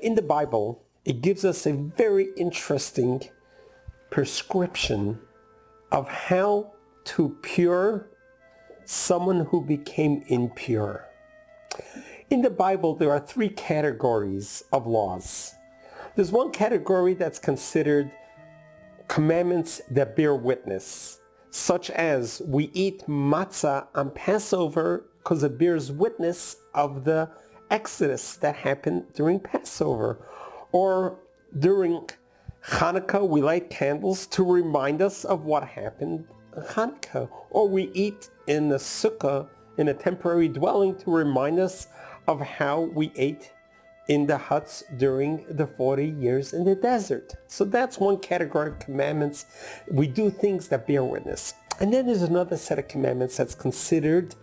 In the Bible, it gives us a very interesting prescription of how to pure someone who became impure. In the Bible, there are three categories of laws. There's one category that's considered commandments that bear witness, such as we eat matzah on Passover because it bears witness of the exodus that happened during Passover. Or during Hanukkah, we light candles to remind us of what happened in Hanukkah. Or we eat in the sukkah, in a temporary dwelling, to remind us of how we ate in the huts during the 40 years in the desert. So that's one category of commandments. We do things that bear witness. And then there's another set of commandments that's considered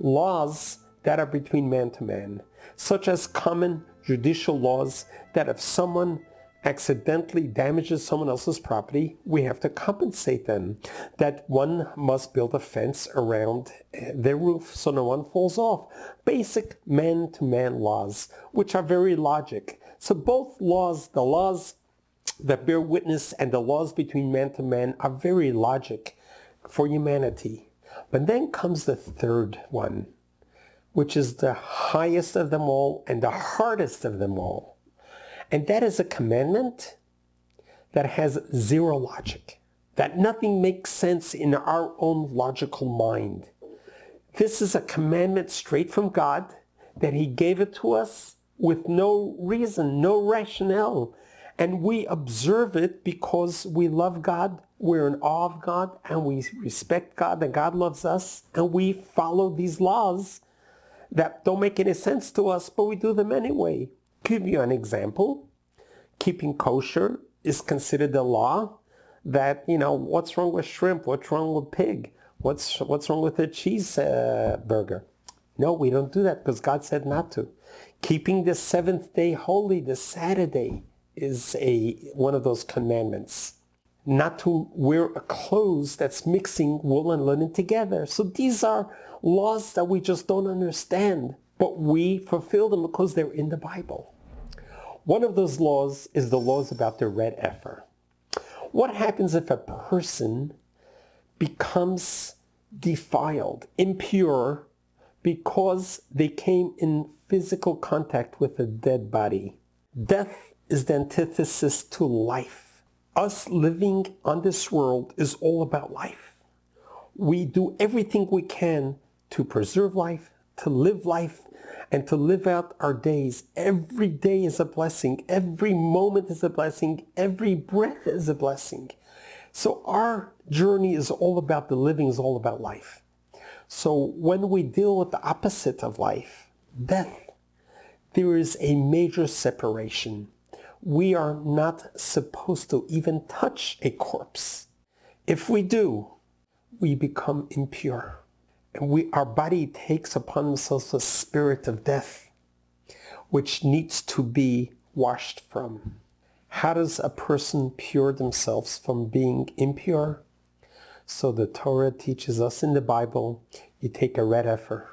laws that are between man to man, such as common judicial laws that if someone accidentally damages someone else's property, we have to compensate them. That one must build a fence around eh, their roof so no one falls off. Basic man-to-man laws, which are very logic. So both laws, the laws that bear witness and the laws between man to man are very logic for humanity. But then comes the third one, which is the highest of them all and the hardest of them all. And that is a commandment that has zero logic, that nothing makes sense in our own logical mind. This is a commandment straight from God that he gave it to us with no reason, no rationale. And we observe it because we love God, we're in awe of God, and we respect God, and God loves us, and we follow these laws that don't make any sense to us, but we do them anyway give you an example. Keeping kosher is considered a law that, you know, what's wrong with shrimp? What's wrong with pig? What's, what's wrong with a cheeseburger? Uh, no, we don't do that because God said not to. Keeping the seventh day holy, the Saturday, is a one of those commandments. Not to wear a clothes that's mixing wool and linen together. So these are laws that we just don't understand, but we fulfill them because they're in the Bible. One of those laws is the laws about the red heifer. What happens if a person becomes defiled, impure, because they came in physical contact with a dead body? Death is the antithesis to life. Us living on this world is all about life. We do everything we can to preserve life, to live life, and to live out our days. Every day is a blessing. Every moment is a blessing. Every breath is a blessing. So our journey is all about the living, is all about life. So when we deal with the opposite of life, death, there is a major separation. We are not supposed to even touch a corpse. If we do, we become impure And we, our body takes upon themselves the spirit of death, which needs to be washed from. How does a person pure themselves from being impure? So the Torah teaches us in the Bible, you take a red heifer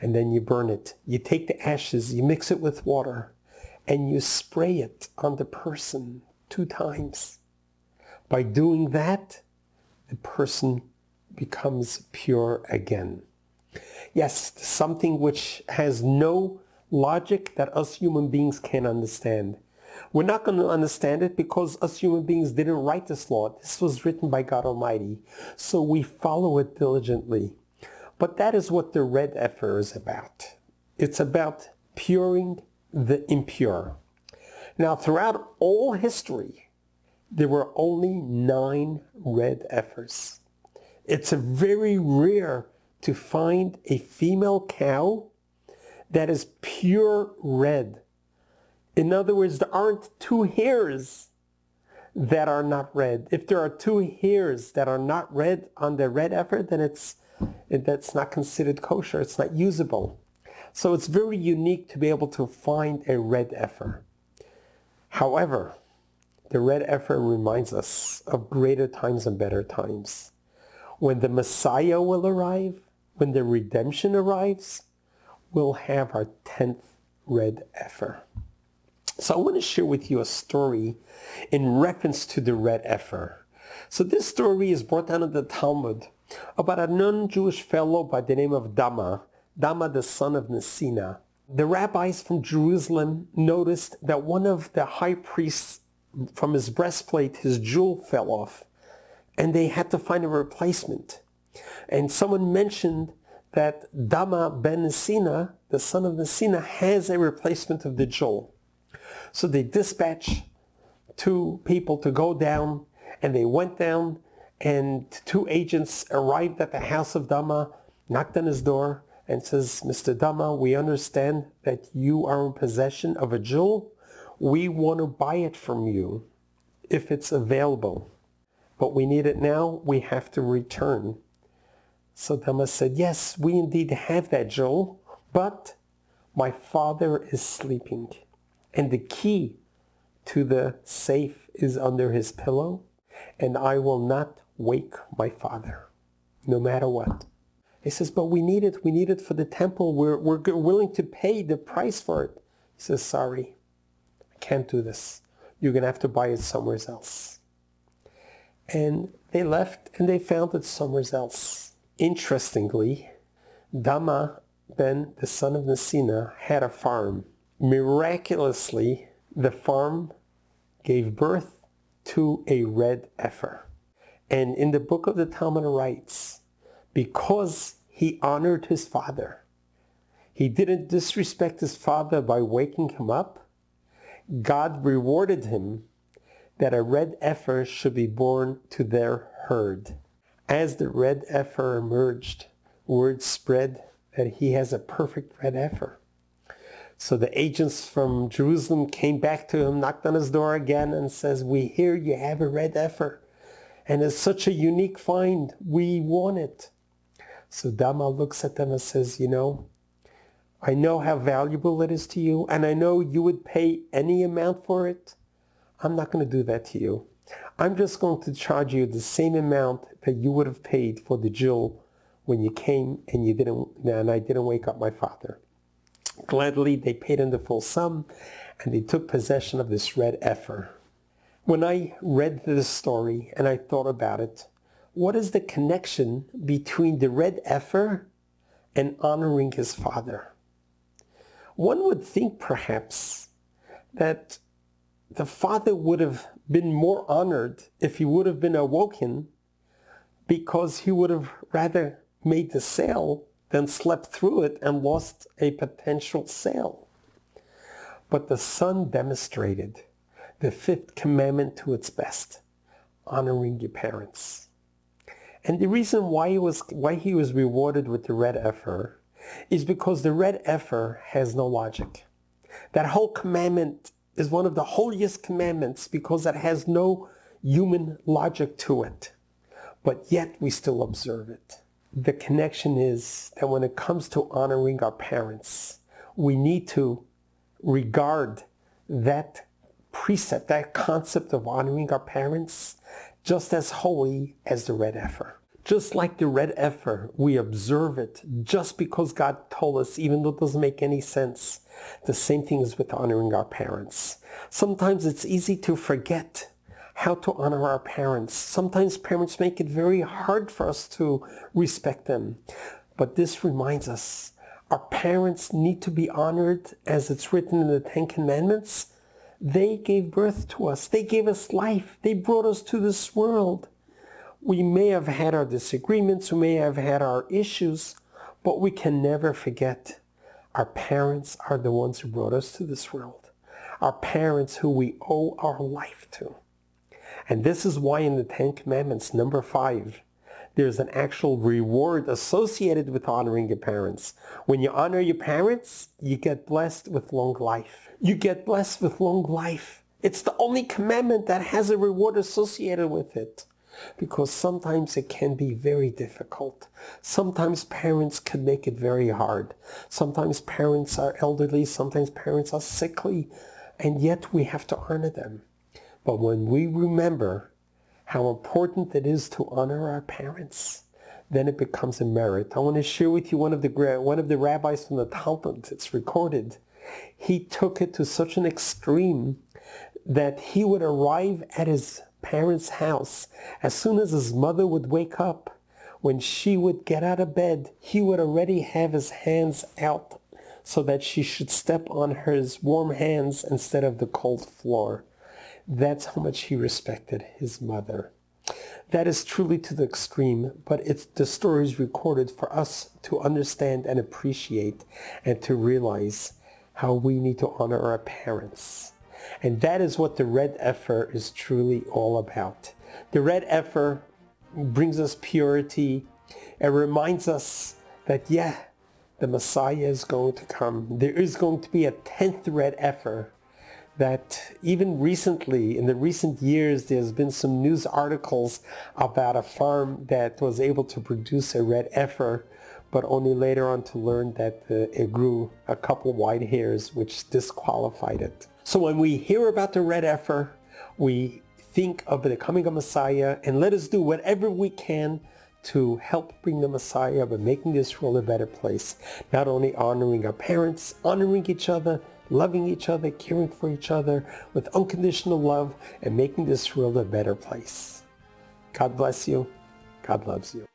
and then you burn it. You take the ashes, you mix it with water, and you spray it on the person two times. By doing that, the person becomes pure again. Yes, something which has no logic that us human beings can understand. We're not going to understand it because us human beings didn't write this law. This was written by God Almighty. So we follow it diligently. But that is what the red heifer is about. It's about puring the impure. Now, throughout all history, there were only nine red heifers. It's very rare to find a female cow that is pure red. In other words, there aren't two hairs that are not red. If there are two hairs that are not red on the red heifer, then it's that's not considered kosher. It's not usable. So it's very unique to be able to find a red heifer. However, the red heifer reminds us of greater times and better times when the Messiah will arrive, when the redemption arrives, we'll have our 10th red heifer. So I want to share with you a story in reference to the red heifer. So this story is brought down in the Talmud about a non-Jewish fellow by the name of Dama, Dama the son of Nesina. The rabbis from Jerusalem noticed that one of the high priests from his breastplate, his jewel fell off, and they had to find a replacement. And someone mentioned that Dama ben Nesina, the son of Nesina, has a replacement of the jewel. So they dispatch two people to go down, and they went down, and two agents arrived at the house of Dama, knocked on his door, and says, Mr. Dama, we understand that you are in possession of a jewel. We want to buy it from you if it's available. But we need it now. We have to return. So Dama said, yes, we indeed have that jewel, but my father is sleeping. And the key to the safe is under his pillow. And I will not wake my father, no matter what. He says, but we need it. We need it for the temple. We're, we're willing to pay the price for it. He says, sorry, I can't do this. You're going to have to buy it somewhere else. And they left and they found it somewhere else. Interestingly, Dama ben, the son of Nesina, had a farm. Miraculously, the farm gave birth to a red heifer. And in the book of the Talmud writes, because he honored his father, he didn't disrespect his father by waking him up, God rewarded him that a red heifer should be born to their herd. As the red heifer emerged, word spread that he has a perfect red heifer. So the agents from Jerusalem came back to him, knocked on his door again and says, we hear you have a red heifer. And it's such a unique find. We want it. So Dama looks at them and says, you know, I know how valuable it is to you, and I know you would pay any amount for it. I'm not going to do that to you. I'm just going to charge you the same amount that you would have paid for the jewel when you came and you didn't, and I didn't wake up my father. Gladly, they paid him the full sum, and they took possession of this red heifer. When I read this story and I thought about it, what is the connection between the red heifer and honoring his father? One would think perhaps that the father would have been more honored if he would have been awoken because he would have rather made the sale than slept through it and lost a potential sale. But the son demonstrated the fifth commandment to its best, honoring your parents. And the reason why he was, why he was rewarded with the red heifer is because the red heifer has no logic. That whole commandment is one of the holiest commandments because it has no human logic to it. But yet we still observe it. The connection is that when it comes to honoring our parents, we need to regard that precept, that concept of honoring our parents, just as holy as the red heifer. Just like the red heifer, we observe it just because God told us, even though it doesn't make any sense. The same thing is with honoring our parents. Sometimes it's easy to forget how to honor our parents. Sometimes parents make it very hard for us to respect them. But this reminds us, our parents need to be honored as it's written in the Ten Commandments they gave birth to us. They gave us life. They brought us to this world. We may have had our disagreements. We may have had our issues, but we can never forget our parents are the ones who brought us to this world. Our parents who we owe our life to. And this is why in the Ten Commandments, number five, there's an actual reward associated with honoring your parents. When you honor your parents, you get blessed with long life. You get blessed with long life. It's the only commandment that has a reward associated with it. Because sometimes it can be very difficult. Sometimes parents can make it very hard. Sometimes parents are elderly. Sometimes parents are sickly. And yet we have to honor them. But when we remember how important it is to honor our parents, then it becomes a merit. I want to share with you one of the one of the rabbis from the Talmud. It's recorded he took it to such an extreme that he would arrive at his parents' house as soon as his mother would wake up. When she would get out of bed, he would already have his hands out so that she should step on his warm hands instead of the cold floor. That's how much he respected his mother. That is truly to the extreme, but it's the stories recorded for us to understand and appreciate and to realize how we need to honor our parents. And that is what the red heifer is truly all about. The red heifer brings us purity. It reminds us that, yeah, the Messiah is going to come. There is going to be a 10th red heifer that even recently, in the recent years, there's been some news articles about a farm that was able to produce a red heifer, but only later on to learn that uh, it grew a couple white hairs, which disqualified it. So when we hear about the red heifer, we think of the coming of Messiah and let us do whatever we can to help bring the Messiah by making this world a better place. Not only honoring our parents, honoring each other, loving each other, caring for each other with unconditional love and making this world a better place. God bless you. God loves you.